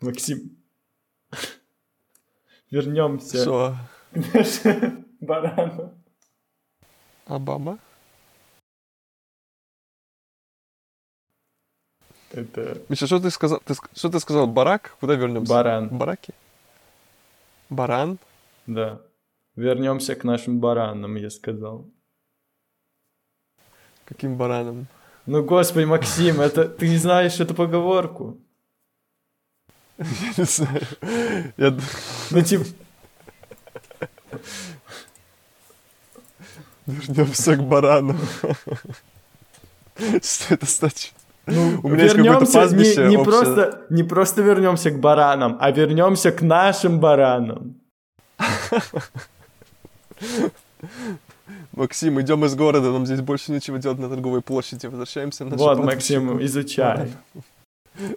Максим, вернемся Що? к нашим баранам. Обама? Это Миша, что ты сказал? Ты, что ты сказал? Барак? Куда вернемся? баран, Бараки? Баран? да. Вернемся к нашим баранам, я сказал. Каким бараном? Ну, господи, Максим, это ты не знаешь эту поговорку? Я не знаю. Я... д- Ну, типа, Вернемся к барану. Что это значит? ну, У меня есть какое-то пастбище не, не общее. просто, не просто вернемся к баранам, а вернемся к нашим баранам. Максим, идем из города, нам здесь больше нечего делать на торговой площади. Возвращаемся на Вот. Максим, изучай.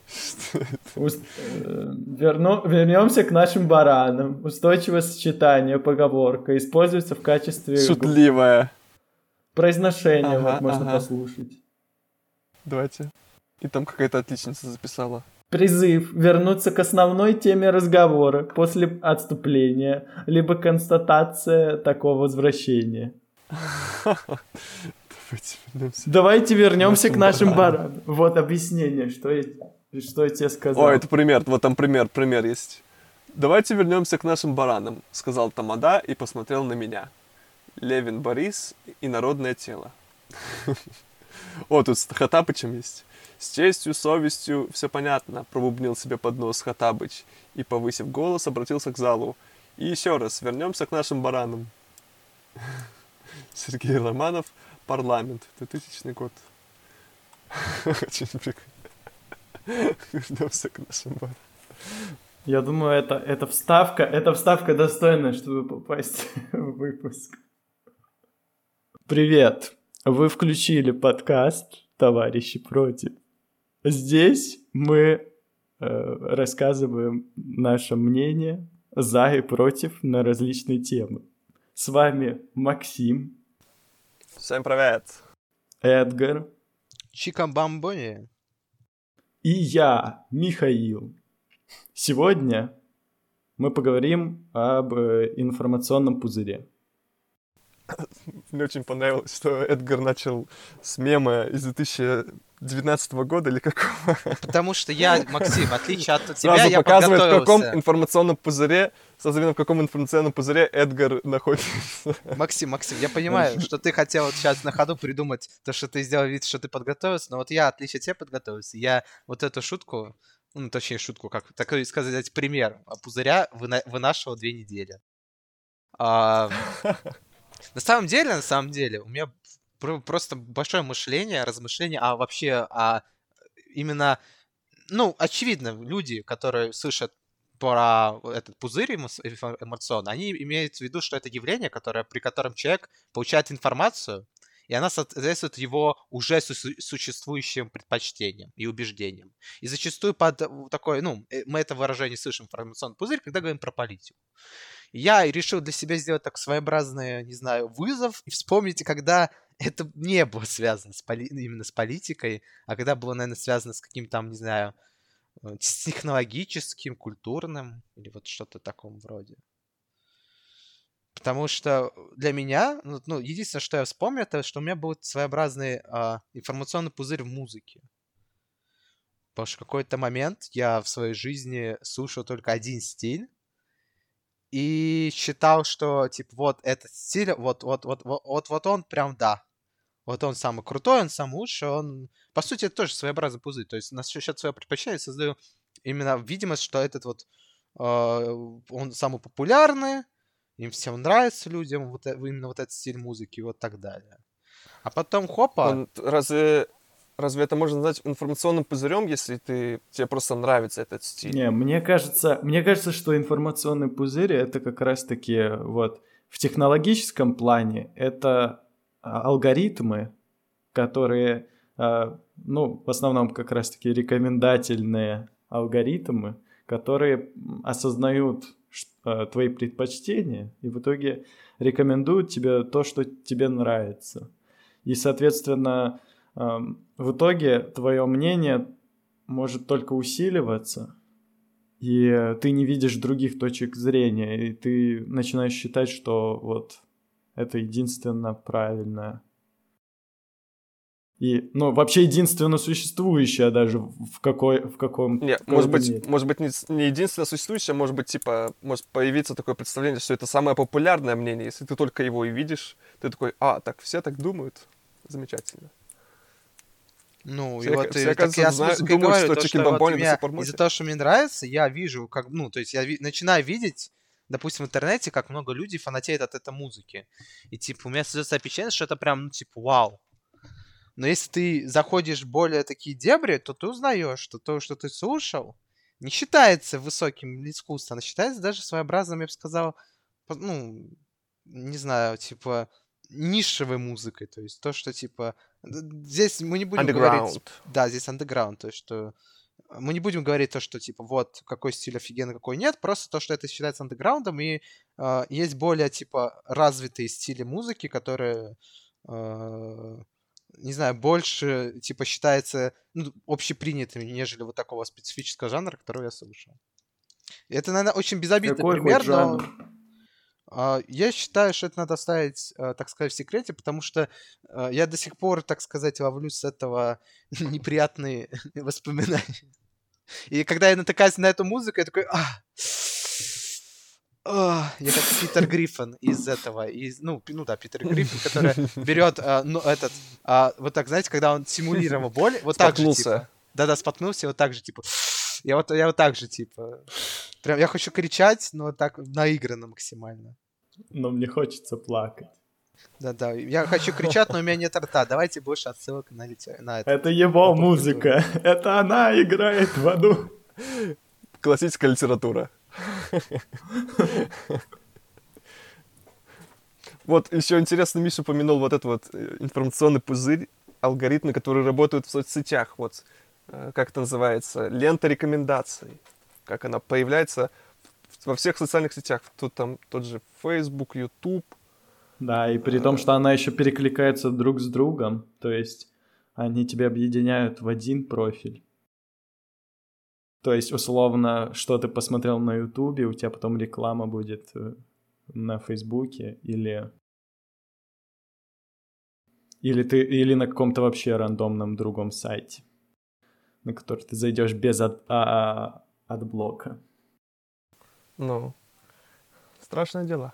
Что это? Ус- э, верну- вернемся к нашим баранам. Устойчивое сочетание, поговорка, используется в качестве Шутливая. произношения, Ага, вот можно ага. послушать. Давайте. И там какая-то отличница записала. Призыв вернуться к основной теме разговора после отступления, либо констатация такого возвращения. Давайте вернемся. Давайте вернемся к Нашим баранам. Вот объяснение, что я, что я тебе сказал. О, это пример. Вот там пример, пример есть. Давайте вернемся к нашим баранам, сказал Тамада и посмотрел на меня. Левин Борис и народное тело. О, тут с Хатабычем есть. С честью, совестью, все понятно, пробубнил себе под нос Хатабыч и, повысив голос, обратился к залу. И еще раз, вернемся к нашим баранам. Сергей Романов, парламент, 2000 год. Очень прикольно. Вернемся к нашим баранам. Я думаю, это, это вставка, это вставка достойная, чтобы попасть в выпуск. Привет! Вы включили подкаст «Товарищи против». Здесь мы э, рассказываем наше мнение за и против на различные темы. С вами Максим, Всем привет! Эдгар Чикамбамбони. и я, Михаил. Сегодня мы поговорим об э, информационном пузыре. Мне очень понравилось, что Эдгар начал с мема из 2019 года или какого. Потому что я, Максим, отличие от тебя, Сразу я показывает, в каком информационном пузыре, видно, в каком информационном пузыре Эдгар находится. Максим, Максим, я понимаю, что ты хотел вот сейчас на ходу придумать то, что ты сделал вид, что ты подготовился, но вот я, отличие от тебя, подготовился. Я вот эту шутку, ну, точнее, шутку, как такой сказать, пример а пузыря вына- вынашивал две недели. А, на самом деле, на самом деле, у меня про- просто большое мышление, размышление, а вообще, а именно, ну, очевидно, люди, которые слышат про этот пузырь эмоционный, они имеют в виду, что это явление, которое, при котором человек получает информацию, и она соответствует его уже су- существующим предпочтениям и убеждениям. И зачастую под э, такой, ну, э, мы это выражение слышим, информационный пузырь, когда говорим про политику. Я решил для себя сделать так своеобразный, не знаю, вызов, и вспомните, когда это не было связано с именно с политикой, а когда было, наверное, связано с каким-то там, не знаю, э, технологическим, культурным, или вот что-то таком вроде. Потому что для меня, ну, ну, единственное, что я вспомнил, это что у меня был своеобразный а, информационный пузырь в музыке. Потому что в какой-то момент я в своей жизни слушал только один стиль, и считал, что, типа, вот этот стиль, вот, вот, вот, вот, вот, вот он прям да. Вот он самый крутой, он самый лучший, он... По сути, это тоже своеобразный пузырь. То есть, на счет своего предпочтения создаю именно видимость, что этот вот... э, он самый популярный, им всем нравится людям вот, э- именно вот этот стиль музыки и вот так далее. А потом, хопа... Он- Разве, разве это можно назвать информационным пузырем, если ты, тебе просто нравится этот стиль? Не, мне кажется, мне кажется, что информационный пузырь это как раз-таки вот в технологическом плане это а, алгоритмы, которые, а, ну, в основном как раз-таки рекомендательные алгоритмы, которые осознают твои предпочтения и в итоге рекомендуют тебе то, что тебе нравится. И, соответственно, ам, в итоге твое мнение может только усиливаться, и ты не видишь других точек зрения, и ты начинаешь считать, что вот это единственно правильное. И, ну, вообще единственно существующее даже в какой в каком Нет, может быть, мире. может быть не, не единственно существующее, может быть, типа, может появиться такое представление, что это самое популярное мнение, если ты только его и видишь, ты такой, а, так все так думают, замечательно. Ну, все, и вот все, так я знаю, думают, говорю, что, то, что вот из-за того, что мне нравится, я вижу, как, ну, то есть я ви- начинаю видеть допустим, в интернете, как много людей фанатеет от этой музыки. И, типа, у меня создается впечатление, что это прям, ну, типа, вау. Но если ты заходишь более такие дебри, то ты узнаешь, что то, что ты слушал, не считается высоким искусством, а считается даже своеобразным, я бы сказал, ну, не знаю, типа, нишевой музыкой. То есть то, что, типа, здесь мы не будем говорить... Да, здесь underground, то есть что мы не будем говорить то, что типа вот какой стиль офигенный, какой нет, просто то, что это считается андеграундом, и э, есть более типа развитые стили музыки, которые э, не знаю, больше, типа, считается ну, общепринятым, нежели вот такого специфического жанра, который я слушал. Это, наверное, очень безобидный Какой пример, но... Uh, я считаю, что это надо оставить, uh, так сказать, в секрете, потому что uh, я до сих пор, так сказать, ловлю с этого неприятные воспоминания. И когда я натыкаюсь на эту музыку, я такой, а, я как Питер Гриффин из этого, из, ну, ну да, Питер Гриффин, который берет, а, ну, этот, а, вот так, знаете, когда он симулировал боль, вот так же, типа, да-да, споткнулся, вот так же, типа, я вот, я вот так же, типа, прям, я хочу кричать, но так наигранно максимально. Но мне хочется плакать. Да-да, я хочу кричать, но у меня нет рта. Давайте больше отсылок на, на это. Это его музыка. Это она играет в аду. Классическая литература. Вот еще интересно, Миша упомянул вот этот вот э, информационный пузырь, алгоритмы, которые работают в соцсетях. Вот э, как это называется, лента рекомендаций. Как она появляется во всех социальных сетях. Тут там тот же Facebook, YouTube. Да, и при том, что она еще перекликается друг с другом. То есть они тебя объединяют в один профиль. То есть, условно, что ты посмотрел на Ютубе, у тебя потом реклама будет э, на Фейсбуке или или ты или на каком-то вообще рандомном другом сайте, на который ты зайдешь без от, а, от блока. Ну, страшное дело.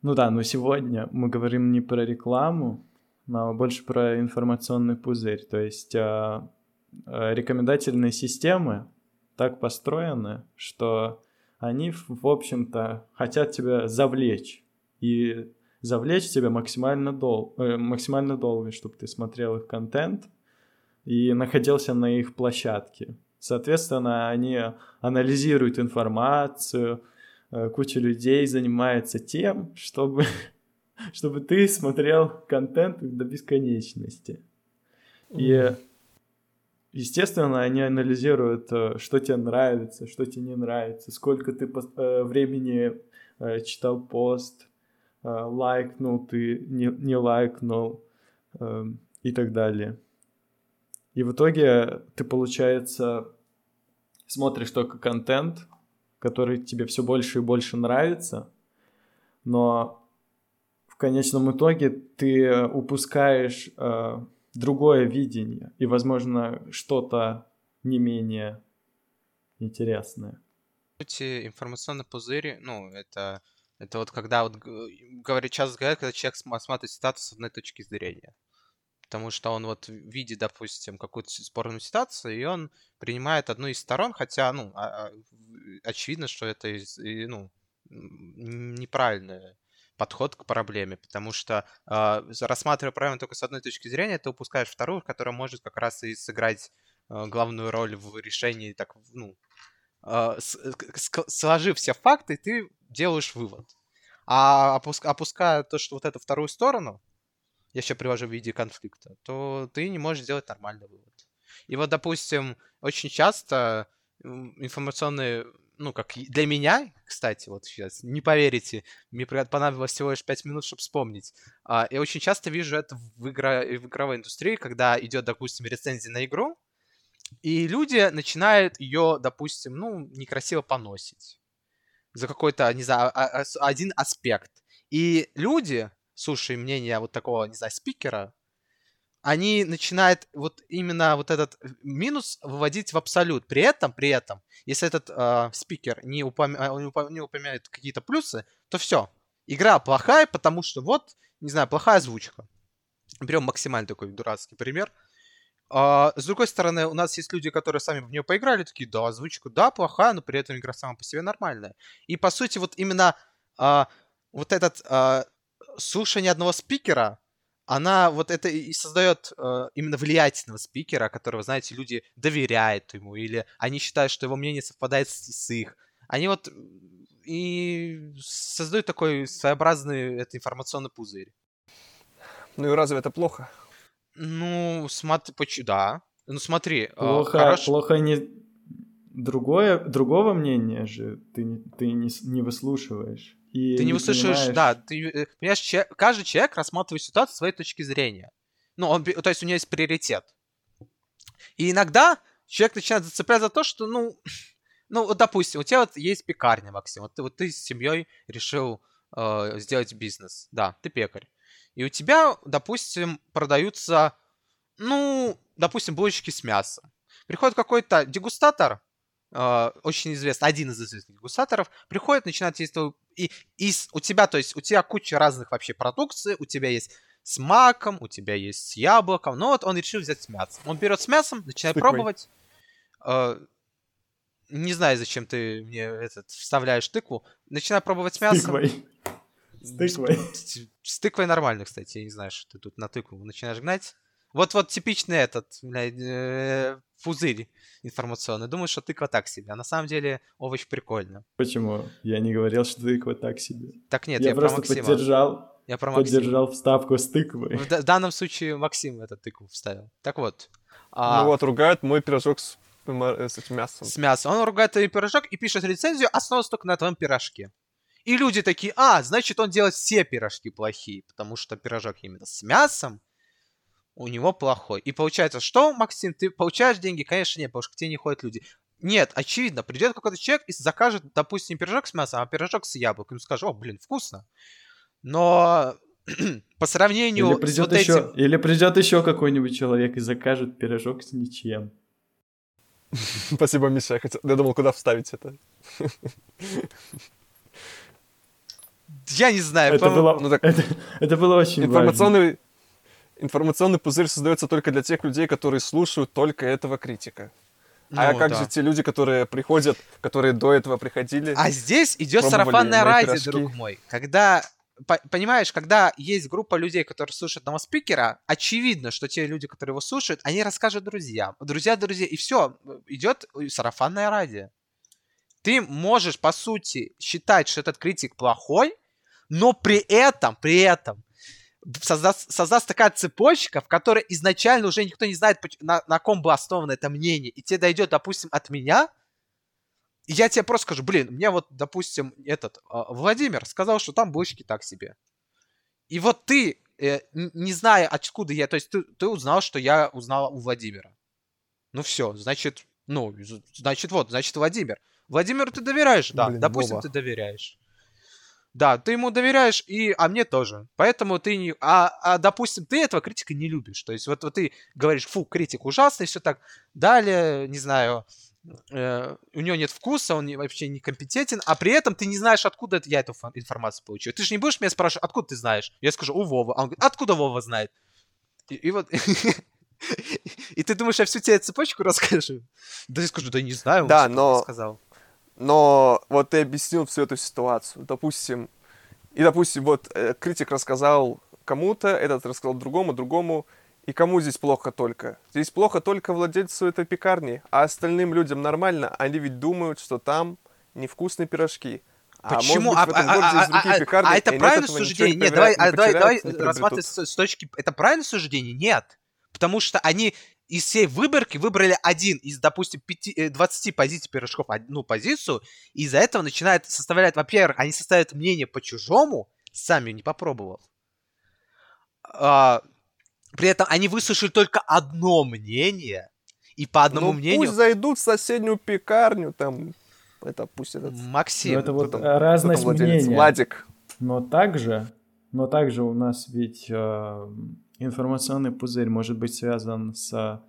Ну да, но сегодня мы говорим не про рекламу, но больше про информационный пузырь. То есть а, рекомендательные системы так построены, что они, в общем-то, хотят тебя завлечь. И завлечь тебя максимально, дол э, максимально долго, чтобы ты смотрел их контент и находился на их площадке. Соответственно, они анализируют информацию, э, куча людей занимается тем, чтобы, чтобы ты смотрел контент до бесконечности. И Естественно, они анализируют, э, что тебе нравится, что тебе не нравится, сколько ты э, времени э, читал пост, лайкнул ты, не, не лайкнул и так далее. И в итоге ты, получается, смотришь только контент, который тебе все больше и больше нравится, но в конечном итоге ты упускаешь другое видение и, возможно, что-то не менее интересное. Эти информационные пузыри, ну, это, это вот когда вот говорят, часто говорят, когда человек смотрит ситуацию с одной точки зрения. Потому что он вот видит, допустим, какую-то спорную ситуацию, и он принимает одну из сторон, хотя, ну, а, а, очевидно, что это, ну, неправильное подход к проблеме, потому что э, рассматривая проблему только с одной точки зрения, ты упускаешь вторую, которая может как раз и сыграть э, главную роль в решении, так, ну, э, сложив все факты, ты делаешь вывод. А опуск, опуская то, что вот эту вторую сторону, я сейчас привожу в виде конфликта, то ты не можешь сделать нормальный вывод. И вот, допустим, очень часто информационные ну, как для меня, кстати, вот сейчас, не поверите, мне понадобилось всего лишь 5 минут, чтобы вспомнить. А, я очень часто вижу это в, игра... в игровой индустрии, когда идет, допустим, рецензия на игру, И люди начинают ее, допустим, ну, некрасиво поносить. За какой-то, не знаю, а, а, один аспект. И люди, слушай мнение вот такого, не знаю, спикера, они начинают вот именно вот этот минус выводить в абсолют. При этом, при этом, если этот э, спикер не, упомя... не, упомя... не упоминает какие-то плюсы, то все. Игра плохая, потому что вот, не знаю, плохая озвучка. Берем максимально такой дурацкий пример. А, с другой стороны, у нас есть люди, которые сами в нее поиграли, такие, да, озвучка, да, плохая, но при этом игра сама по себе нормальная. И по сути, вот именно а, вот этот а, слушание одного спикера, она вот это и создает э, именно влиятельного спикера, которого, знаете, люди доверяют ему, или они считают, что его мнение совпадает с, с их. Они вот и создают такой своеобразный это информационный пузырь. Ну и разве это плохо? Ну, смотри, почему, да. Ну смотри, э, плохо, хорош... плохо не другое, другого мнения же ты, ты не, не выслушиваешь. И ты не, не услышишь, понимаешь... да, ты, э, понимаешь, че, каждый человек рассматривает ситуацию с своей точки зрения. Ну, он, то есть у него есть приоритет. И иногда человек начинает зацеплять за то, что, ну, ну, вот, допустим, у тебя вот есть пекарня, Максим, вот ты, вот ты с семьей решил э, сделать бизнес, да, ты пекарь. И у тебя, допустим, продаются, ну, допустим, булочки с мясом. Приходит какой-то дегустатор, э, очень известный, один из известных дегустаторов, приходит, начинает есть и, и у тебя, то есть у тебя куча разных вообще продукции, у тебя есть с маком, у тебя есть с яблоком, но вот он решил взять с мясом. Он берет с мясом, начинает Стыквой. пробовать. Э, не знаю, зачем ты мне этот вставляешь тыкву. Начинаю пробовать с мясом. Стыквой. С тыквой. С, с тыквой нормально, кстати. Я не знаю, что ты тут на тыкву начинаешь гнать. Вот-вот типичный этот, блядь, э, пузырь информационный. Думаю, что тыква так себе. А на самом деле овощ прикольно. Почему? Я не говорил, что тыква так себе. Так нет, я, я просто про Максима. поддержал, я про поддержал вставку с тыквой. В, в данном случае Максим эту тыкву вставил. Так вот. А... Ну вот, ругают мой пирожок с, с этим мясом. С мясом. Он ругает твой пирожок и пишет рецензию, основываясь только на твоем пирожке. И люди такие, а, значит, он делает все пирожки плохие, потому что пирожок именно с мясом у него плохой. И получается, что, Максим, ты получаешь деньги? Конечно, нет, потому что к тебе не ходят люди. Нет, очевидно, придет какой-то человек и закажет, допустим, пирожок с мясом, а пирожок с яблоком. И скажет, о, блин, вкусно. Но по сравнению или придет с вот еще, этим... Или придет еще какой-нибудь человек и закажет пирожок с ничем. Спасибо, Миша. Я, хотел... я думал, куда вставить это. Я не знаю. Это, было... Ну, так... это, это было очень информационный... важно. Информационный пузырь создается только для тех людей, которые слушают только этого критика. Ну, а как да. же те люди, которые приходят, которые до этого приходили? А здесь идет сарафанное радио, друг мой. Когда понимаешь, когда есть группа людей, которые слушают одного спикера, очевидно, что те люди, которые его слушают, они расскажут друзьям. Друзья, друзья, и все, идет сарафанное радио. Ты можешь, по сути, считать, что этот критик плохой, но при этом, при этом создаст, создаст такая цепочка, в которой изначально уже никто не знает, на, на ком было основано это мнение, и тебе дойдет, допустим, от меня, и я тебе просто скажу, блин, мне вот, допустим, этот а, Владимир сказал, что там булочки так себе. И вот ты, э, не зная, откуда я, то есть ты, ты узнал, что я узнал у Владимира. Ну все, значит, ну, значит вот, значит Владимир. Владимиру ты доверяешь? Да, Блин, допустим, Вова. ты доверяешь. Да, ты ему доверяешь, и, а мне тоже. Поэтому ты не... А, а допустим, ты этого критика не любишь. То есть вот, вот ты говоришь, фу, критик ужасный, все так. Далее, не знаю, э, у него нет вкуса, он не, вообще некомпетентен, а при этом ты не знаешь, откуда я эту информацию получил. Ты же не будешь меня спрашивать, откуда ты знаешь? Я скажу, у Вова. А он говорит, откуда Вова знает? И, и вот... И ты думаешь, я всю тебе цепочку расскажу? Да я скажу, да не знаю, он да, но... сказал. Но вот ты объяснил всю эту ситуацию. Допустим, и, допустим, вот э, критик рассказал кому-то, этот рассказал другому, другому, и кому здесь плохо только? Здесь плохо только владельцу этой пекарни, а остальным людям нормально. Они ведь думают, что там невкусные пирожки. Почему? А, а, а, а, пекарни, а это правильное суждение? Нет, давай, а, давай, давай рассматривать с, с точки... Это правильное суждение? Нет. Потому что они из всей выборки выбрали один из, допустим, 5, 20 э, позиций пирожков, одну позицию, и из-за этого начинает составлять, во-первых, они составляют мнение по-чужому, сами не попробовав. А, при этом они выслушали только одно мнение, И по одному ну, мнению... пусть зайдут в соседнюю пекарню, там, это пусть этот... Максим, Но это вот кто там- разность мнения. Владик. Но также, но также у нас ведь э, информационный пузырь может быть связан с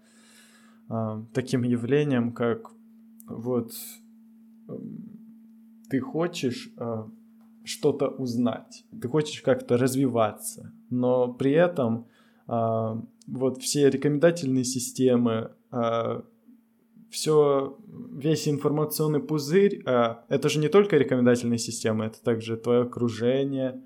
э, таким явлением, как вот эм, ты хочешь э, что-то узнать, ты хочешь как-то развиваться, но при этом э, вот все рекомендательные системы, все, весь информационный пузырь, э, это же не только рекомендательные системы, это также твое окружение,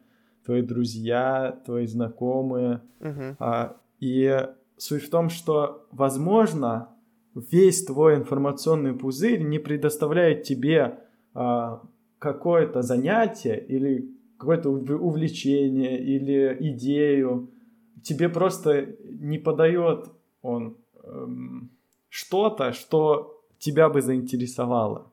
твои друзья, твои знакомые. Мгм. А, И суть в том, что, возможно, весь твой информационный пузырь не предоставляет тебе а, какое-то занятие или какое-то ув- увлечение или идею. Тебе просто не подает он эм, что-то, что тебя бы заинтересовало.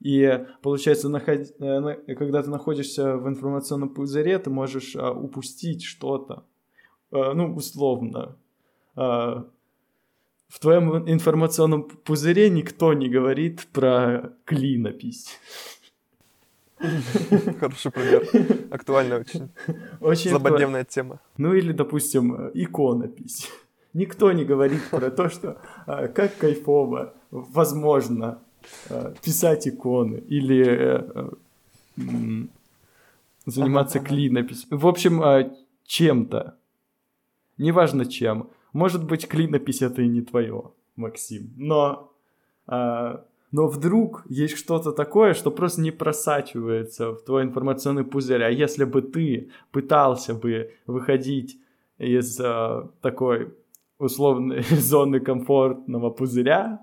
И получается, наход- э, когда ты находишься в информационном пузыре, ты можешь а, упустить что-то. Э, ну, условно. А, в твоем информационном пузыре никто не говорит про клинопись. Хороший пример. Актуальная очень. Очень Злободневная тема. Ну или, допустим, иконопись. Никто не говорит про то, что а, как кайфово, возможно, а, писать иконы или э, э, заниматься клинописью. В общем, а, чем-то. Неважно чем. Может быть, клинопись это и не твое, Максим. Но, но вдруг есть что-то такое, что просто не просачивается в твой информационный пузырь. А если бы ты пытался бы выходить из такой условной зоны комфортного пузыря,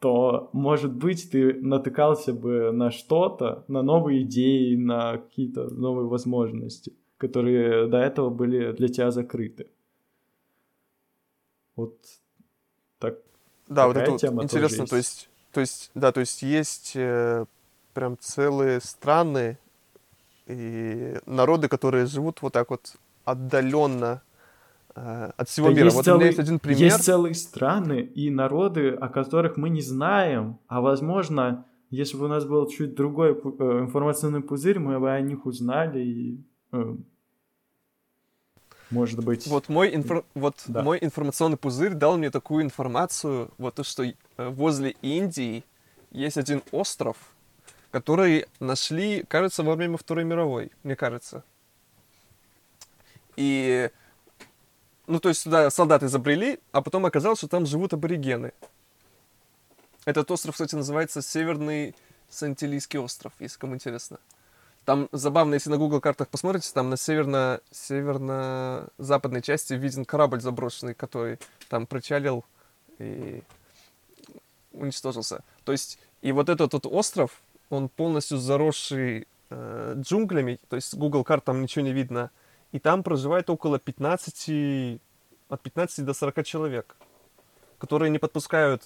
то, может быть, ты натыкался бы на что-то, на новые идеи, на какие-то новые возможности, которые до этого были для тебя закрыты. Вот так. Да, вот это вот интересно, есть. то есть, то есть, да, то есть есть э, прям целые страны и народы, которые живут вот так вот отдаленно от всего Да мира. есть Вот у меня целый- есть один пример. Есть целые страны и народы, о которых мы не знаем, а возможно, если бы у нас был чуть другой э, информационный пузырь, мы бы о них узнали и, э, может быть, Вот мой, инфор- вот Да. мой информационный пузырь дал мне такую информацию, вот то, что э, возле Индии есть один остров, который нашли, кажется, во время Второй мировой, мне кажется. И, ну, то есть туда солдаты забрели, а потом оказалось, что там живут аборигены. Этот остров, кстати, называется Северный Сантилийский остров, если кому интересно. Там забавно, если на Google картах посмотрите, там на северно, северно-западной части виден корабль заброшенный, который там причалил и уничтожился. То есть, и вот этот вот остров, он полностью заросший э, джунглями, то есть Google карт там ничего не видно, и там проживает около 15, от 15 до 40 человек, которые не подпускают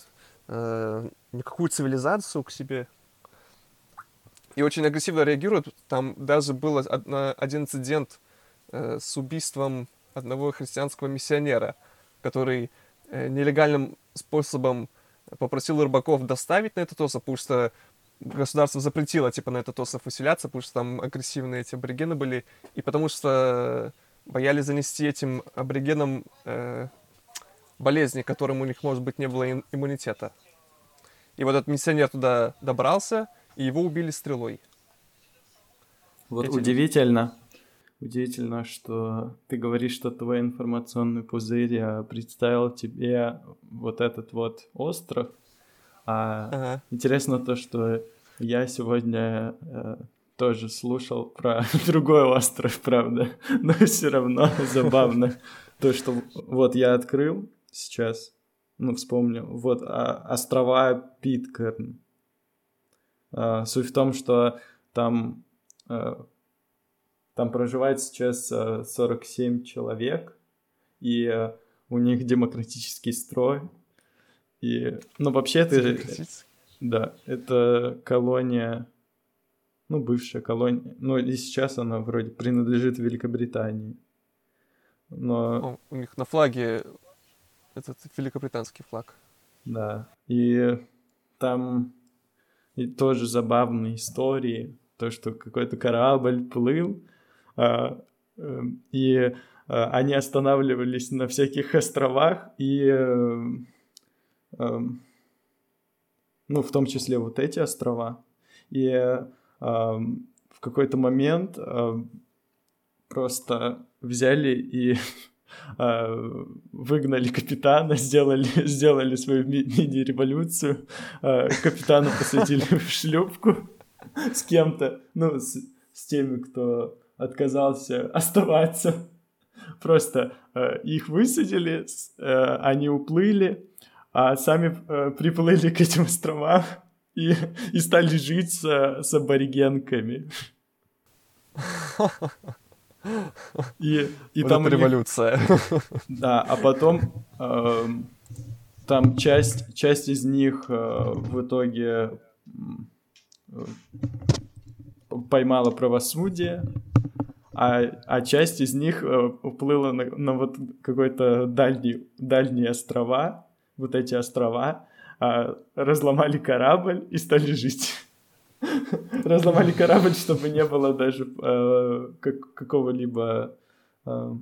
э, никакую цивилизацию к себе, и очень агрессивно реагируют. Там даже был од- на- один инцидент э, с убийством одного христианского миссионера, который э, нелегальным способом попросил рыбаков доставить на этот остров, потому что государство запретило типа на этот остров выселяться, потому что там агрессивные эти аборигены были, и потому что боялись занести этим аборигенам э, болезни, которым у них, может быть, не было иммунитета. И вот этот миссионер туда добрался, и его убили стрелой. Вот Эти- удивительно. Удивительно, что ты говоришь, что твой информационный пузырь а, представил тебе вот этот вот остров. А Ага. интересно то, что я сегодня э, тоже слушал про другой остров, правда. Но все равно забавно. То, что вот я открыл сейчас, ну, вспомнил, вот а, острова Питкерн. А, Суть в том, что там, э, там проживает сейчас э, 47 человек, и э, у них демократический строй. И, ну, вообще, это, да, это колония, ну, бывшая колония, ну, и сейчас она вроде принадлежит Великобритании. Но О, у них на флаге этот великобританский флаг. Да. И там и тоже забавные истории. То, что какой-то корабль плыл, а, э, и а, они останавливались на всяких островах, и э, ну, в том числе вот эти острова. И э, в какой-то момент э, просто взяли и э, выгнали капитана, сделали, сделали свою ми- мини-революцию, э, капитана посадили в шлюпку с кем-то, ну, с, с теми, кто отказался оставаться. Просто э, их высадили, э, они уплыли, а сами э, приплыли к этим островам и, и стали жить с, с аборигенками. И, и вот там это у них- революция. Да, а потом эм, там часть, часть из них э, в итоге э, поймала правосудие, а, а часть из них э, уплыла на, на вот какой-то дальний, дальние острова, вот эти острова, а, разломали корабль и стали жить. Разломали корабль, чтобы не было даже э, как- какого-либо э,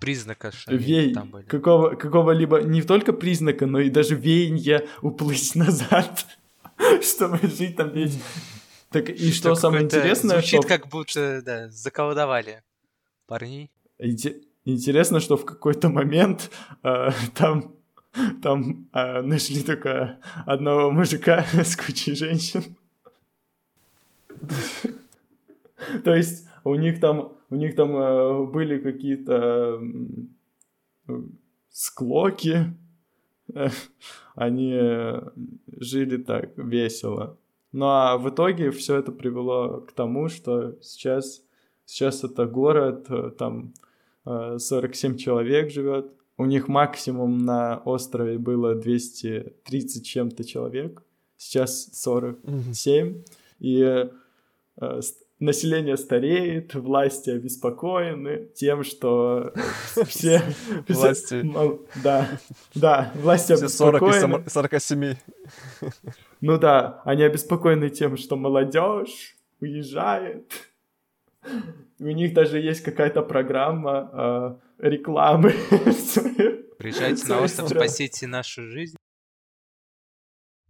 Признака, что вей, там были. какого, какого-либо не только признака, но и даже веяния уплыть назад, чтобы жить там весь. Так и что самое интересное, Звучит что как будто, да, заколдовали парней. Инте- интересно, что в какой-то момент э, там там э, нашли только одного мужика с кучей женщин. То есть у них там у них там э, были какие-то э, склоки. Э, Они э, жили так весело. Ну а в итоге все это привело к тому, что сейчас, сейчас это город, э, там э, 47 человек живет. У них максимум на острове было 230 чем-то человек. Сейчас 47. И э, население стареет, власти обеспокоены тем, что все... Власти. Да, да, власти Все 40 из обеспокоены. сам- 47. Ну да, они обеспокоены тем, что молодежь уезжает. У них даже есть какая-то программа э, рекламы. Приезжайте на остров, спасите нашу жизнь.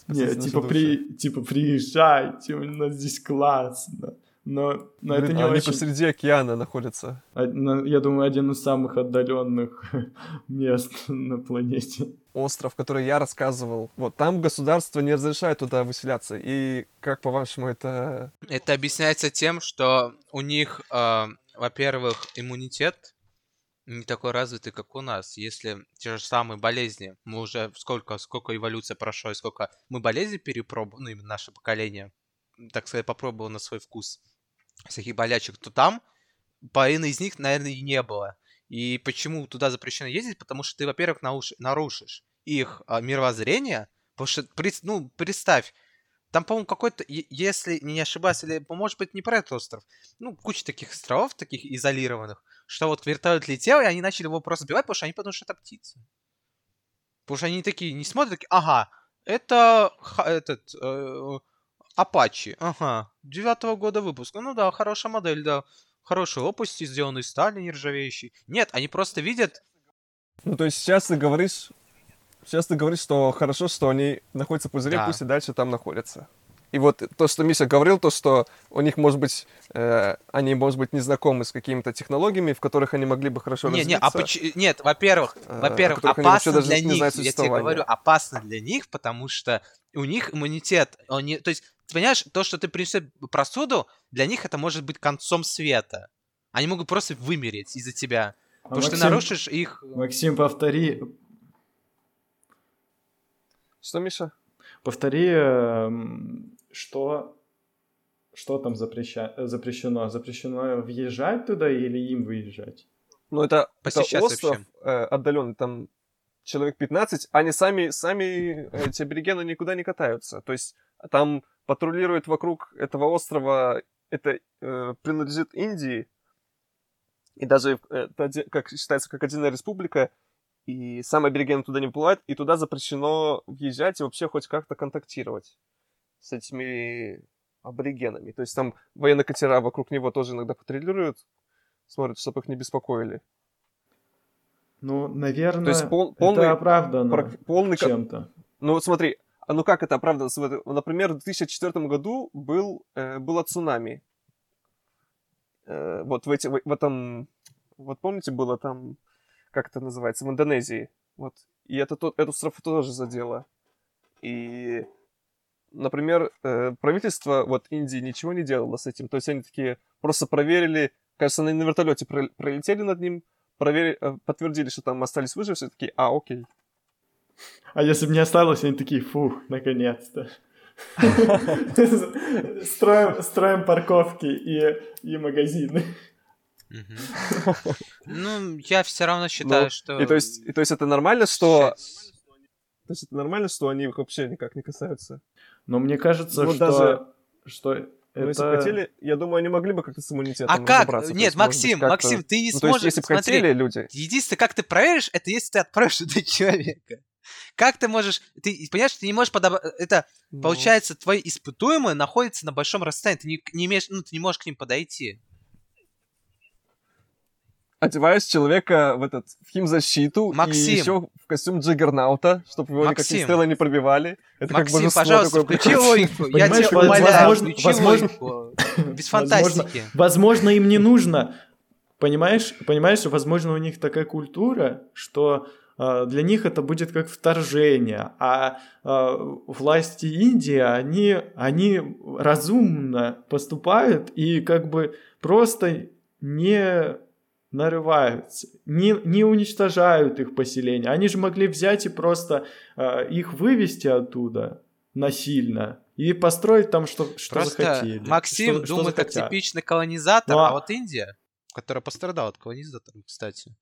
Нет, типа, при, типа приезжайте, у нас здесь классно. Но, но это Блин, не а они очень... посреди океана находятся. Я думаю, один из самых отдаленных мест на планете. Остров, который я рассказывал. Вот там государство не разрешает туда выселяться. И как по-вашему это... Это объясняется тем, что у них, э, во-первых, иммунитет не такой развитый, как у нас. Если те же самые болезни, мы уже сколько, сколько эволюция прошло, и сколько мы болезни перепробовали, ну, именно наше поколение, так сказать, попробовало на свой вкус всяких болячек, то там половины из них, наверное, и не было. И почему туда запрещено ездить? Потому что ты, во-первых, нарушишь их а, мировоззрение, потому что, ну, представь, там, по-моему, какой-то, если не ошибаюсь, или, может быть, не про этот остров, ну, куча таких островов, таких изолированных, что вот вертолет летел, и они начали его просто сбивать, потому что они подумали, что это птица. Потому что они такие не смотрят, такие, ага, это этот э, Апачи, ага, девятого года выпуска, ну да, хорошая модель, да, хорошие лопасти, сделаны из стали нержавеющей. Нет, они просто видят, Ну, то есть сейчас ты говоришь... Сейчас ты говоришь, что хорошо, что они находятся в пузыре, Да. пусть и дальше там находятся. И вот то, что Миша говорил, то, что у них, может быть, э, они, может быть, не знакомы с какими-то технологиями, в которых они могли бы хорошо Не, не, развиться. а поч- Нет, во-первых, э, во-первых, опасно даже для не них. Я тебе говорю, опасно для них, потому что у них иммунитет. Они, то есть, ты понимаешь, то, что ты принесешь простуду, для них это может быть концом света. Они могут просто вымереть из-за тебя. А Потому что ты Максим- нарушишь их... Максим, повтори, Что, Миша? повтори, эм, что, что там запреща- э, запрещено? Запрещено въезжать туда или им выезжать? Ну, это, это Посещать остров вообще. отдаленный, там человек 15, они сами, сами, эти аборигены никуда не катаются. То есть там патрулирует вокруг этого острова, это э, принадлежит Индии, и даже, э, это как считается, как отдельная республика, и сам абориген туда не выплывает, и туда запрещено въезжать и вообще хоть как-то контактировать с этими аборигенами. То есть там военные катера вокруг него тоже иногда патрулируют, смотрят, чтобы их не беспокоили. Ну, наверное, То есть пол, полный, это оправдано прак- полный, чем-то. Ну, смотри, ну как это? Смотри, Например, в 2004 году был, э, было цунами. Э, вот в, эти, в, в этом... Вот помните, было там... Как это называется? В Индонезии. Вот. И это, тот- эту строфу тоже задело. И, например, э, правительство вот Индии ничего не делало с этим. То есть они такие просто проверили... Кажется, они на вертолете про- пролетели над ним, проверили, э, подтвердили, что там остались выжившие, такие, а, окей. А если бы не осталось, они такие, фу, наконец-то. Строим, строим парковки и, и магазины. Ну, я все равно считаю, Ну, что... И то есть, и то есть это нормально, что. То есть это нормально, что они их вообще никак не касаются? Но мне кажется, Вот что, даже- что Но если бы это... хотели, я думаю, они могли бы как-то с иммунитетом А как? Нет, есть, может быть, Максим, Максим, ты не Ну, то есть, сможешь... если бы хотели люди... Единственное, как ты проверишь, это если ты отправишь туда человека. Как ты можешь... Ты понимаешь, ты не можешь подобрать... Это, ну, получается, твои испытуемые находятся на большом расстоянии. Ты не, не имеешь... Ну, ты не можешь к ним подойти. Одеваешь человека в этот в химзащиту Максим. и еще в костюм Джиггернаута, чтобы его никакие Максим. стрелы не пробивали. Это как Максим, божество пожалуйста, такое включи логику. Я тебя умоляю, возможно- включи возможно- логику. Без Возможно- фантастики. Возможно, им не нужно. Понимаешь, понимаешь, возможно, у них такая культура, что для них это будет как вторжение, а э, власти Индии, они, они разумно поступают и как бы просто не нарываются, не, не уничтожают их поселение. Они же могли взять и просто э, их вывести оттуда насильно и построить там, что, что Просто захотели. Максим что- что думает как захотят. типичный колонизатор, Ну, а а- вот Индия, которая пострадала от колонизаторов, кстати,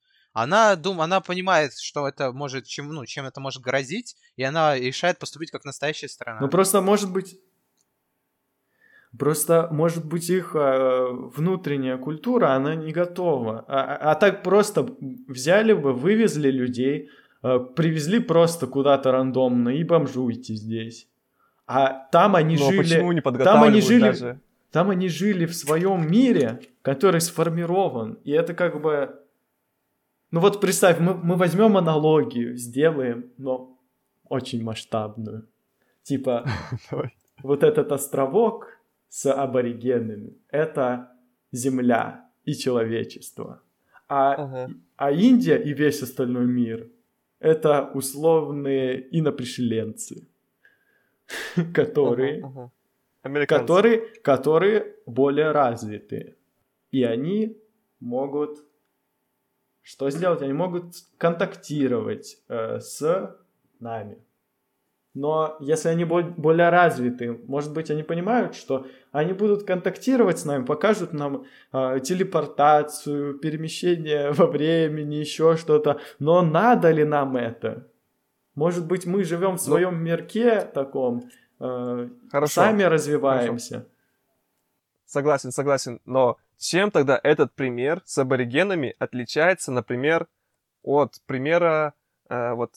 она, дум, она понимает, что это может, чем, ну, чем это может грозить, и она решает поступить как настоящая страна. Ну просто может быть... Просто, может быть, их э, внутренняя культура, она не готова. А, а- а так просто взяли бы, вывезли людей, э, привезли просто куда-то рандомно и бомжуйте здесь. А там они Но жили... почему не Там они жили, даже? там они жили в своем мире, который сформирован. И это как бы... Ну вот представь, мы, мы возьмем аналогию, сделаем, но очень масштабную. Типа, вот этот островок с аборигенами — это Земля и человечество. А, Ага. а Индия и весь остальной мир — это условные инопришеленцы, которые Ага, ага. Которые, которые более развитые. И они могут что сделать? Они могут контактировать э, с нами. Но если они бо- более развитые, может быть, они понимают, что они будут контактировать с нами, покажут нам э, телепортацию, перемещение во времени, еще что-то. Но надо ли нам это? Может быть, мы живем в своем мирке таком, э, Хорошо. сами развиваемся. Согласен, согласен. Но чем тогда этот пример с аборигенами отличается, например, от примера э, вот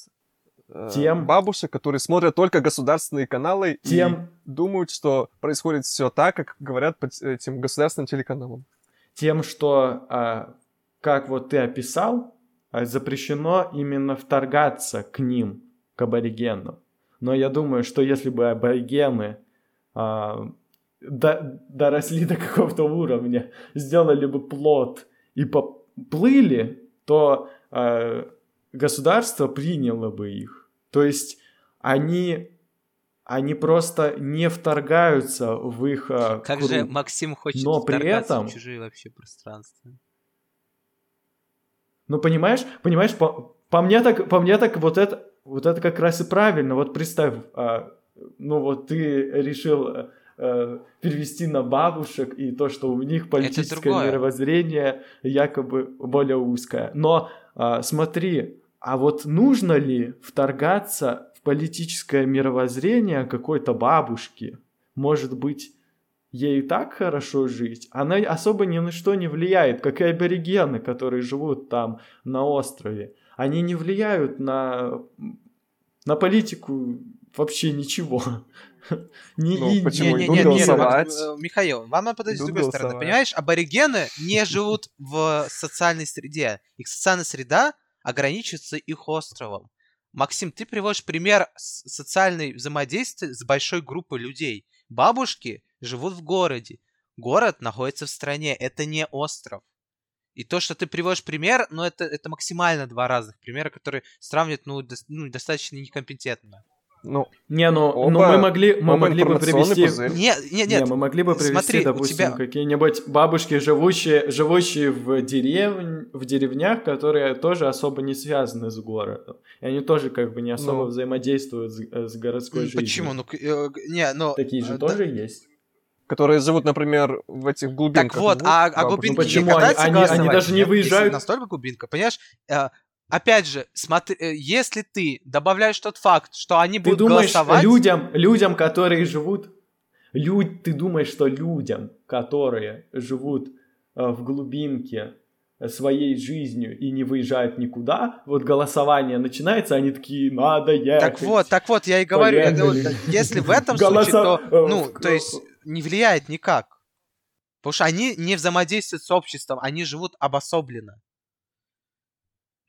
э, Тем- бабушек, которые смотрят только государственные каналы Тем- и думают, что происходит все так, как говорят по т- этим государственным телеканалам. тем, что, а, как вот ты описал, а, запрещено именно вторгаться к ним, к аборигенам. Но я думаю, что если бы аборигены а, до- доросли до какого-то уровня, сделали бы плод и поплыли, то а, государство приняло бы их. То есть они, они просто не вторгаются в их а, Как круг. же Максим хочет Но при этом- в чужие вообще пространства. Ну, понимаешь, понимаешь, по, по мне так, по мне так вот это, вот это как раз и правильно. Вот представь, а, ну вот ты решил э, э, перевести на бабушек и то, что у них политическое мировоззрение якобы более узкое. Но а, смотри, а вот нужно ли вторгаться в политическое мировоззрение какой-то бабушки? Может быть, ей и так хорошо жить, она особо ни на что не влияет, как и аборигены, которые живут там на острове. они не влияют на, на политику вообще ничего. Не, ну, почему? Не, не, не, не, э, Михаил, вам надо подойти с другой стороны. Понимаешь, аборигены не живут в социальной среде. Их социальная среда ограничивается их островом. Максим, ты приводишь пример социальной взаимодействия с большой группой людей. Бабушки живут в городе. Город находится в стране. Это не остров. И то, что ты приводишь пример, ну, это, это максимально два разных примера, которые сравнивают, ну, до, ну достаточно некомпетентно. Ну, не, ну, оба, ну мы могли, мы могли бы привести... Пузырь. Не, не, нет. Не, мы могли бы привести, Смотри, допустим, тебя... какие-нибудь бабушки, живущие, живущие в, дерев... в деревнях, которые тоже особо не связаны с городом. И они тоже как бы не особо ну... взаимодействуют с, с городской жизнью. Почему? Ну, э, не, ну... Такие же э, тоже есть? которые живут, например, в этих глубинках. Так вот, а, а глубинки ну, почему? Они, они, они даже не выезжают. Настолько глубинка, понимаешь? Э, опять же, смотри, э, если ты добавляешь тот факт, что они ты будут думаешь, голосовать... людям, людям, которые живут... Люд, ты думаешь, что людям, которые живут э, в глубинке своей жизнью и не выезжают никуда, вот голосование начинается, они такие, надо ехать. Так вот, так вот, я и говорю, говорю если в этом случае, то, ну, то есть не влияет никак. Потому что они не взаимодействуют с обществом, они живут обособленно.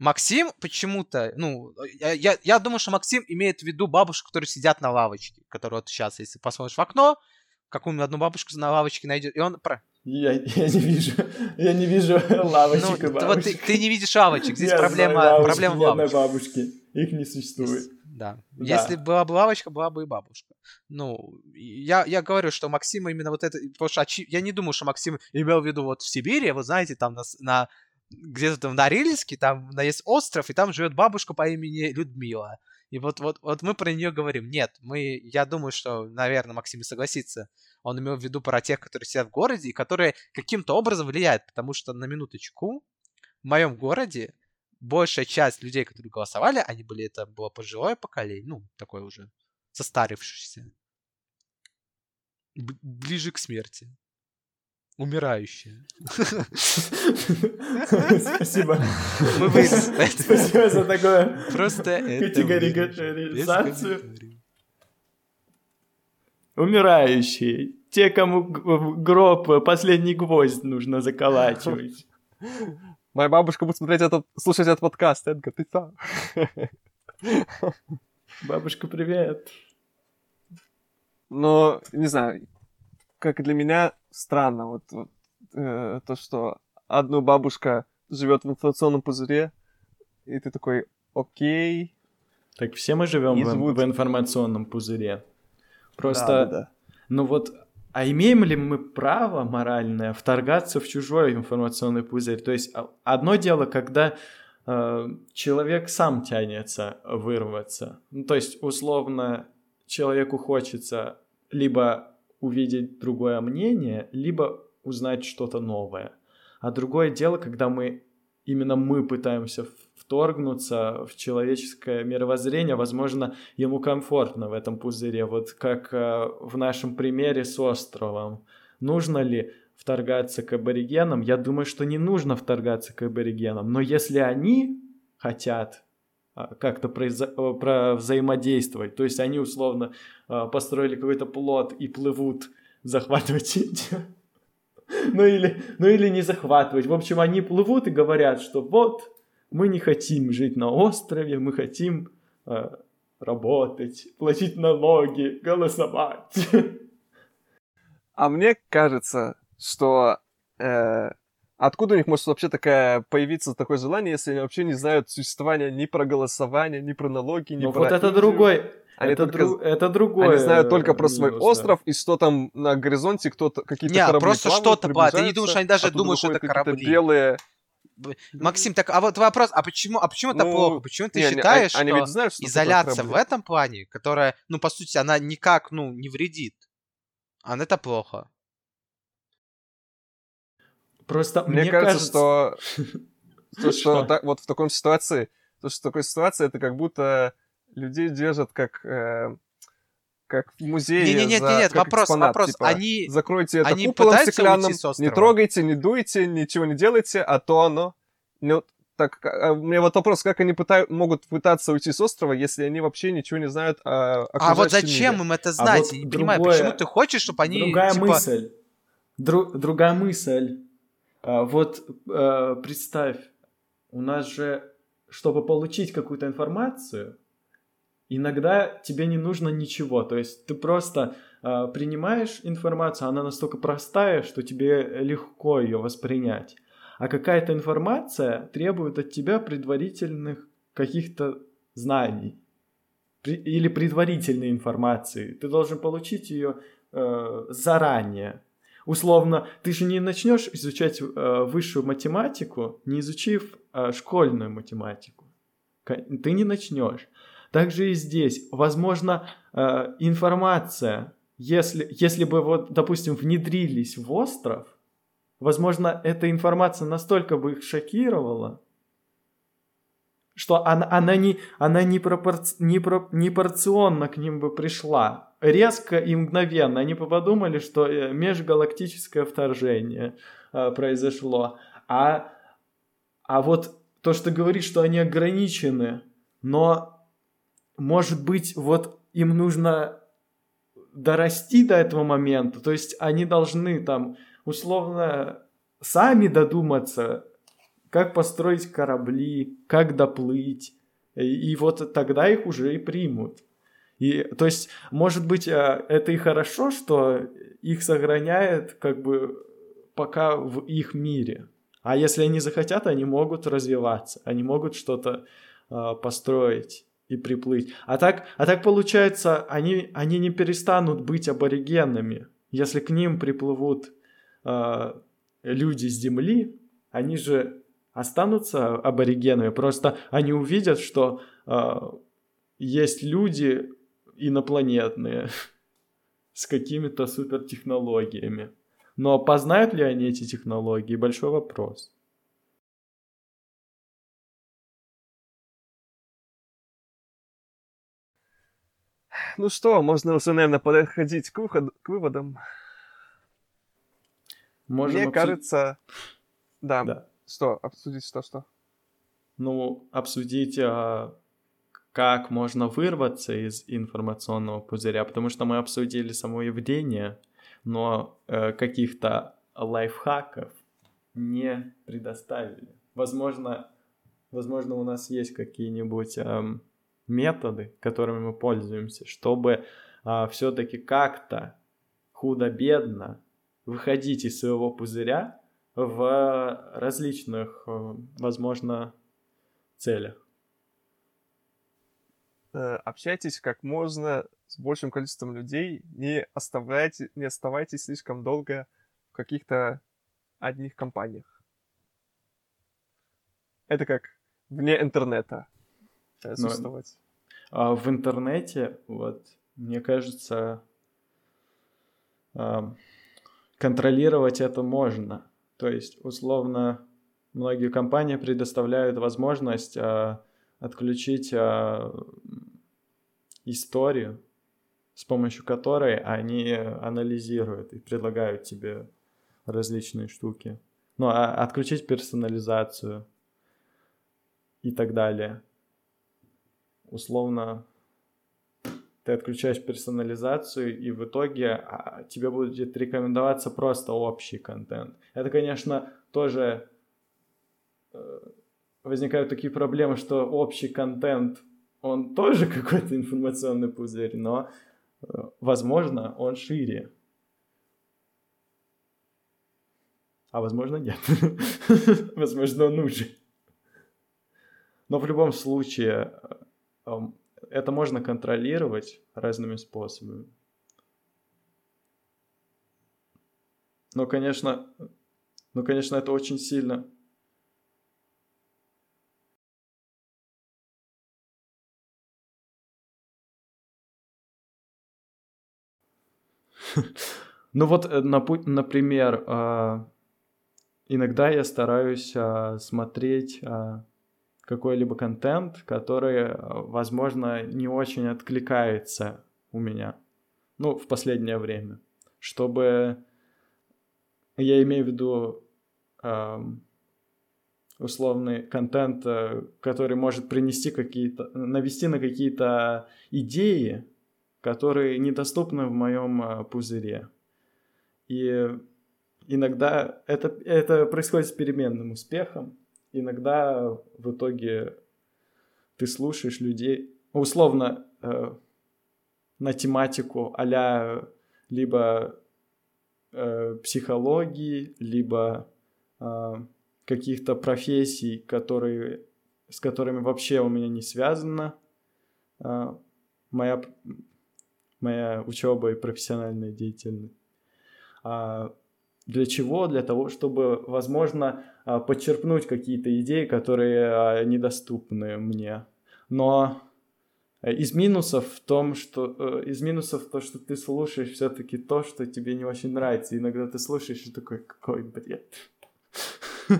Максим почему-то, ну, я, я думаю, что Максим имеет в виду бабушек, которые сидят на лавочке, которые вот сейчас, если посмотришь в окно, какую-нибудь одну бабушку на лавочке найдет, и он... Про... Я, я не вижу, я не вижу лавочек ну, и бабочек. Вот ты, ты не видишь лавочек, здесь я проблема, лавочки, проблема в лавочке. бабушки, их не существует. Да. да. Если была бы лавочка, была бы и бабушка. Ну, я, я говорю, что Максим именно вот это... Потому что я не думаю, что Максим имел в виду вот в Сибири, вы знаете, там на, на где-то там в Норильске, там есть остров, и там живет бабушка по имени Людмила. И вот, вот, вот мы про нее говорим. Нет, мы, я думаю, что, наверное, Максим согласится. Он имел в виду про тех, которые сидят в городе и которые каким-то образом влияют, потому что на минуточку в моем городе большая часть людей, которые голосовали, они были, это было пожилое поколение, ну, такое уже состарившееся. Ближе к смерти. Умирающая. Спасибо. Мы Спасибо за такое Просто категоризацию. Умирающие. Те, кому гроб, последний гвоздь нужно заколачивать. Моя бабушка будет смотреть этот, слушать этот подкаст. Эдгар, ты там? Бабушка, привет. Но, не знаю, как для меня странно вот, вот э, то, что одна бабушка живет в информационном пузыре, и ты такой, окей. Так все мы живем в, в информационном пузыре. Просто, да, да, да. ну вот, а имеем ли мы право моральное вторгаться в чужой информационный пузырь? То есть а, одно дело, когда э, человек сам тянется вырваться. Ну, то есть, условно, человеку хочется либо увидеть другое мнение, либо узнать что-то новое. А другое дело, когда мы, именно мы пытаемся вторгнуться в человеческое мировоззрение, возможно, ему комфортно в этом пузыре, вот как э, в нашем примере с островом. Нужно ли вторгаться к аборигенам? Я думаю, что не нужно вторгаться к аборигенам, но если они хотят как-то произо- э, про взаимодействовать. То есть они условно а, построили какой-то плод и плывут захватывать Индию. Ну или, ну или не захватывать. В общем, они плывут и говорят, что вот, мы не хотим жить на острове, мы хотим э, работать, платить налоги, голосовать. А мне кажется, что э, Откуда у них может вообще такая появиться такое желание, если они вообще не знают существования ни про голосование, ни про налоги, ни ну, про вот это другой. Они это, только, дру... это другое. Они знают только про свой минус, остров да. и что там на горизонте кто-то какие-то не, корабли просто что-то плавают. Ты не думаешь, они даже думают, что это корабли. белые. Максим, так а вот вопрос, а почему, а почему это ну, плохо? Почему ты не, считаешь, они, что, они знают, что изоляция в этом плане, которая, ну по сути, она никак, ну не вредит, а это плохо? Просто мне, мне кажется, что, то, что так, вот в такой ситуации, то, что в такой ситуации это как будто людей держат как э, как в музее. Нет, нет, нет, нет, вопрос, экспонат, вопрос. Типа, они закройте это они куполом стеклянным, не трогайте, не дуйте, ничего не делайте, а то оно. Ну, Так, а, у меня вот вопрос, как они пытают, могут пытаться уйти с острова, если они вообще ничего не знают о А вот зачем мире? им это знать? А вот Я не другое, понимаю, почему ты хочешь, чтобы они... Другая типа... мысль. Дру, другая мысль. А, вот а, представь, у нас же, чтобы получить какую-то информацию, иногда тебе не нужно ничего. То есть ты просто а, принимаешь информацию, она настолько простая, что тебе легко ее воспринять. А какая-то информация требует от тебя предварительных каких-то знаний или предварительной информации. Ты должен получить ее э, заранее. Условно, ты же не начнешь изучать э, высшую математику, не изучив э, школьную математику. Ты не начнешь. Также и здесь, возможно, э, информация, если, если бы вот, допустим, внедрились в остров, возможно, эта информация настолько бы их шокировала, что она, она, не, она не, пропорци, не, про, не порционно к ним бы пришла. Резко и мгновенно. Они подумали, что э, межгалактическое вторжение э, произошло. А, а вот то, что говорит, что они ограничены, но, может быть, вот им нужно дорасти до этого момента. То есть они должны там, условно, сами додуматься, как построить корабли, как доплыть. И, и вот тогда их уже и примут. И, то есть, может быть, э, это и хорошо, что их сохраняет как бы пока в их мире. А если они захотят, они могут развиваться, они могут что-то э, построить и приплыть. А так, а так получается, они, они не перестанут быть аборигенами. Если к ним приплывут э, люди с Земли, они же останутся аборигенами, просто они увидят, что э, есть люди инопланетные с какими-то супертехнологиями. Но познают ли они эти технологии? Большой вопрос. Ну что, можно уже, наверное, подходить к, выход... к выводам. Можем Мне обсуд... кажется... Да. да. Что? Обсудить что-что? Ну, обсудить, а, как можно вырваться из информационного пузыря, потому что мы обсудили само явление, но э, каких-то лайфхаков не предоставили. Возможно, возможно, у нас есть какие-нибудь эм, методы, которыми мы пользуемся, чтобы э, все-таки как-то худо-бедно выходить из своего пузыря в различных, э, возможно, целях. Э, общайтесь как можно с большим количеством людей, не оставляйте, не оставайтесь слишком долго в каких-то одних компаниях. Это как вне интернета существовать. Но, а в интернете, вот, мне кажется, контролировать это можно. То есть, условно, многие компании предоставляют возможность а, отключить а, историю, с помощью которой они анализируют и предлагают тебе различные штуки. Ну, а отключить персонализацию и так далее. Условно, ты отключаешь персонализацию, и в итоге а, тебе будет рекомендоваться просто общий контент. Это, конечно, тоже э, возникают такие проблемы, что общий контент, он тоже какой-то информационный пузырь, но, э, возможно, он шире. А возможно, нет. возможно, он уже. Но в любом случае, э, это можно контролировать разными способами. Но, конечно, ну, конечно, это очень сильно Ну вот, э, например, а, иногда я стараюсь а, смотреть а, какой-либо контент, который, э, возможно, не очень откликается у меня, ну, в последнее время, чтобы, я имею в виду, условный контент, э, который может принести какие-то, навести на какие-то идеи, которые недоступны в моем э, пузыре. И иногда это, это происходит с переменным успехом. Иногда в итоге ты слушаешь людей, условно, э, на тематику а либо э, психологии, либо э, каких-то профессий, которые, с которыми вообще у меня не связана э, моя, моя учеба и профессиональная деятельность. А для чего? Для того, чтобы, возможно, а, подчерпнуть какие-то идеи, которые а, недоступны мне. Но э, из минусов в том, что э, из минусов то, что ты слушаешь все-таки то, что тебе не очень нравится. Иногда ты слушаешь и такой, какой бред.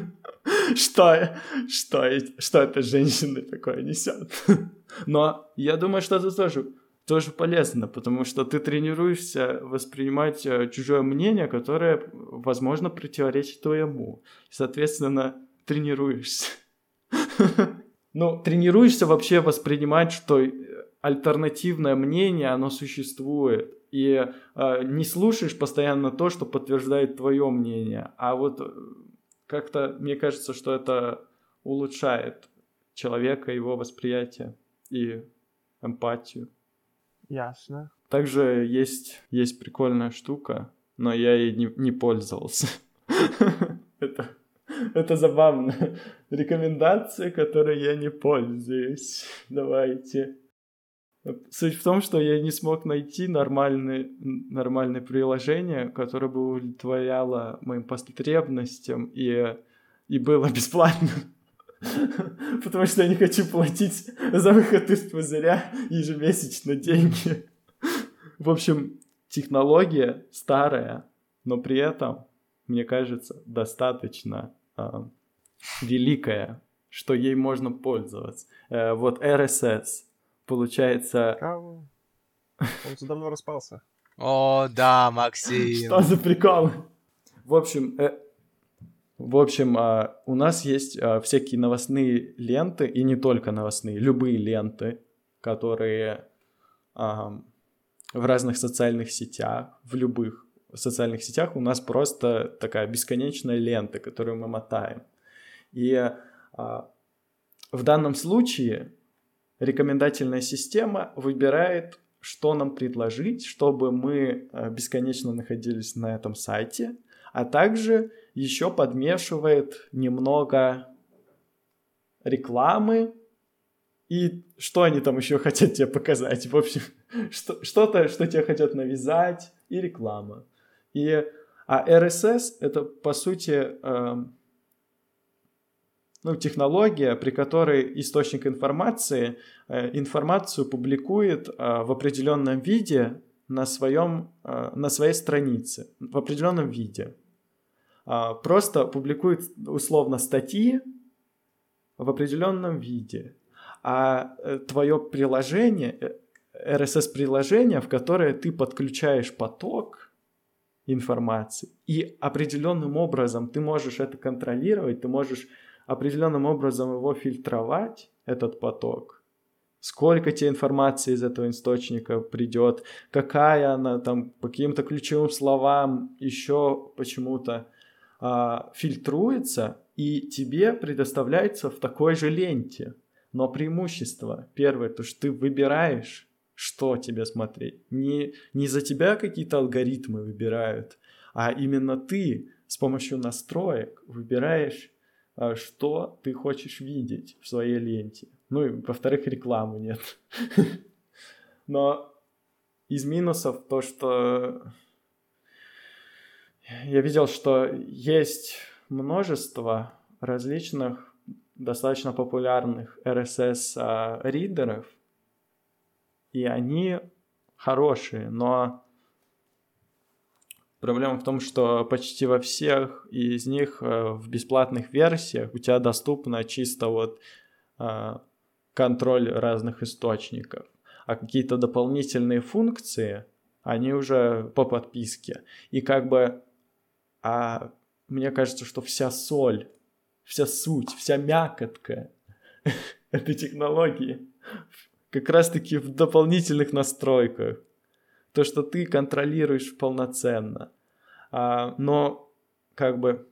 Что, что, что эта женщина такое несет? Но я думаю, что это тоже тоже полезно, потому что ты тренируешься воспринимать э, чужое мнение, которое, возможно, противоречит твоему. Соответственно, тренируешься. Ну, тренируешься вообще воспринимать, что э, альтернативное мнение, оно существует. И э, не слушаешь постоянно то, что подтверждает твое мнение. А вот э, как-то мне кажется, что это улучшает человека, его восприятие и эмпатию. Ясно. Также есть, есть прикольная штука, но я ей не, не пользовался. это, это забавно. Рекомендации, которые я не пользуюсь. Давайте. Суть в том, что я не смог найти нормальное, нормальное приложение, которое бы удовлетворяло моим потребностям и, и было бесплатным. Потому что я не хочу платить за выход из пузыря ежемесячно деньги. В общем, технология старая, но при этом, мне кажется, достаточно э, великая, что ей можно пользоваться. Э, вот RSS, получается... Кого? Он уже давно распался. О, да, Максим. Что за прикол? В общем, э, в общем, а, у нас есть а, всякие новостные ленты, и не только новостные, любые ленты, которые в разных социальных сетях, в любых социальных сетях у нас просто такая бесконечная лента, которую мы мотаем. И а, в данном случае рекомендательная система выбирает, что нам предложить, чтобы мы бесконечно находились на этом сайте, а также еще подмешивает немного рекламы. И что они там еще хотят тебе показать? В общем, что, что-то, что тебе хотят навязать, и реклама. И, а RSS это, по сути, э, ну, технология, при которой источник информации э, информацию публикует э, в определенном виде на, своем, э, на своей странице, в определенном виде. А, просто публикует условно статьи в определенном виде, а э, твое приложение, RSS-приложение, э, в которое ты подключаешь поток информации, и определенным образом ты можешь это контролировать, ты можешь определенным образом его фильтровать, этот поток, сколько тебе информации из этого источника придет, какая она там по каким-то ключевым словам еще почему-то а, фильтруется и тебе предоставляется в такой же ленте. Но преимущество первое, то что ты выбираешь, что тебе смотреть. Не, не за тебя какие-то алгоритмы выбирают, а именно ты с помощью настроек выбираешь, а, что ты хочешь видеть в своей ленте. Ну и, во-вторых, рекламы нет. Но из минусов то, что я видел, что есть множество различных достаточно популярных RSS-ридеров, и они хорошие, но проблема в том, что почти во всех из них э, в бесплатных версиях у тебя доступно чисто вот э, контроль разных источников, а какие-то дополнительные функции, они уже по подписке. И как бы а мне кажется, что вся соль вся суть, вся мякотка этой технологии как раз-таки в дополнительных настройках. То, что ты контролируешь полноценно. А, но как бы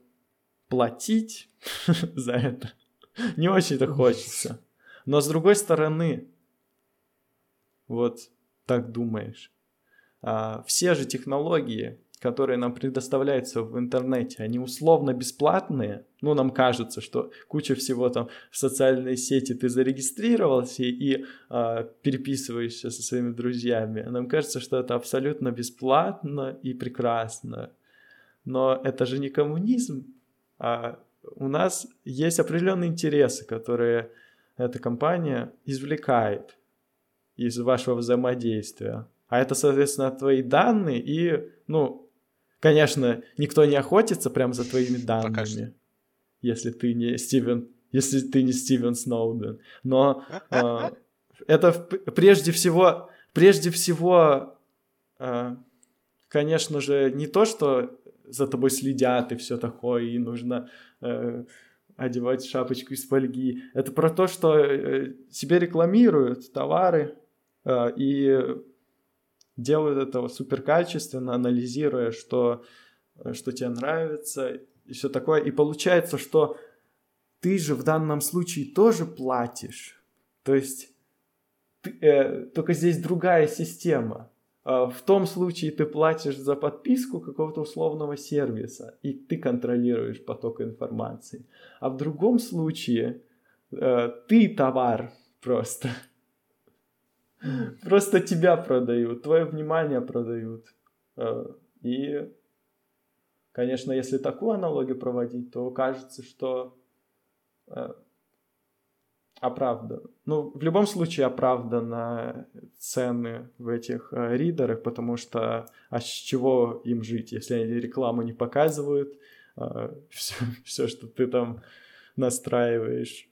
платить за это не очень-то хочется. Но с другой стороны, вот так думаешь, а, все же технологии, которые нам предоставляются в интернете, они условно бесплатные. Ну, нам кажется, что куча всего там в социальной сети ты зарегистрировался и э, переписываешься со своими друзьями. Нам кажется, что это абсолютно бесплатно и прекрасно. Но это же не коммунизм. А у нас есть определенные интересы, которые эта компания извлекает из вашего взаимодействия. А это, соответственно, твои данные и, ну, Конечно, никто не охотится прямо за твоими данными, если ты не Стивен, если ты не Стивен Сноуден. Но э, это прежде всего, прежде всего, э, конечно же, не то, что за тобой следят и все такое, и нужно э, одевать шапочку из фольги. Это про то, что э, себе рекламируют товары э, и делают это супер качественно, анализируя, что, э, что тебе нравится и все такое. И получается, что ты же в данном случае тоже платишь. То есть ты, э, только здесь другая система. А в том случае ты платишь за подписку какого-то условного сервиса, и ты контролируешь поток информации. А в другом случае э, ты товар просто. Просто тебя продают, твое внимание продают. Э, и, конечно, если такую аналогию проводить, то кажется, что э, оправдан. Ну, в любом случае оправданы цены в этих э, ридерах, потому что а с чего им жить, если они рекламу не показывают, все, все, что ты там настраиваешь,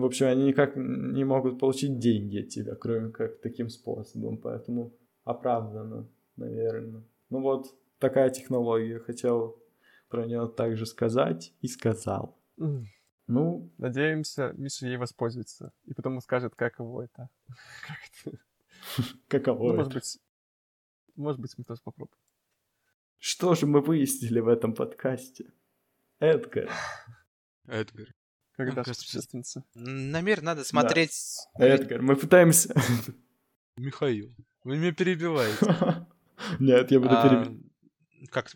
в общем, они никак не могут получить деньги от тебя, кроме как таким способом. Поэтому оправданно, наверное. Ну вот, такая технология. Хотел про нее также сказать и сказал. Mm. Ну... Надеемся, Миша ей воспользуется. И потом скажет, каково это. Каково ну, Может быть, может быть, мы тоже попробуем. Что же мы выяснили в этом подкасте? Эдгар. Эдгар. Когда путешественница? Намер надо смотреть... Да. Эдгар, мы пытаемся... Михаил, вы меня перебиваете. Нет, я буду а, перебивать. Как?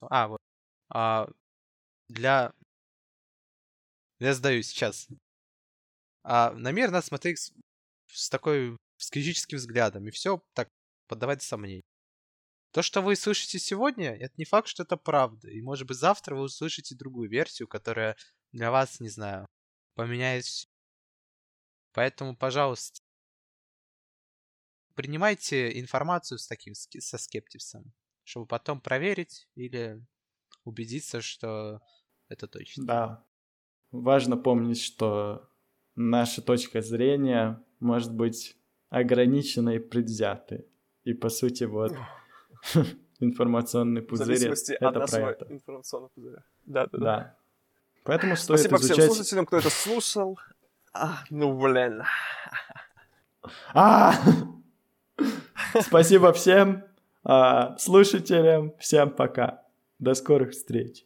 А, вот. А, для... Я сдаю сейчас. А, намер надо смотреть с, с такой с критическим взглядом, и все так поддавать сомнений. То, что вы слышите сегодня, это не факт, что это правда. И может быть завтра вы услышите другую версию, которая для вас, не знаю, поменяет Поэтому, пожалуйста, принимайте информацию с таким, со скептисом, чтобы потом проверить или убедиться, что это точно. Да. Важно помнить, что наша точка зрения может быть ограниченной и предвзятой. И, по сути, вот информационный пузырь — это про это. информационного пузыря. Да, да, да. да. Поэтому стоит Спасибо изучать... всем слушателям, кто это слушал. А, ну, блин. А! Спасибо всем а, слушателям. Всем пока. До скорых встреч.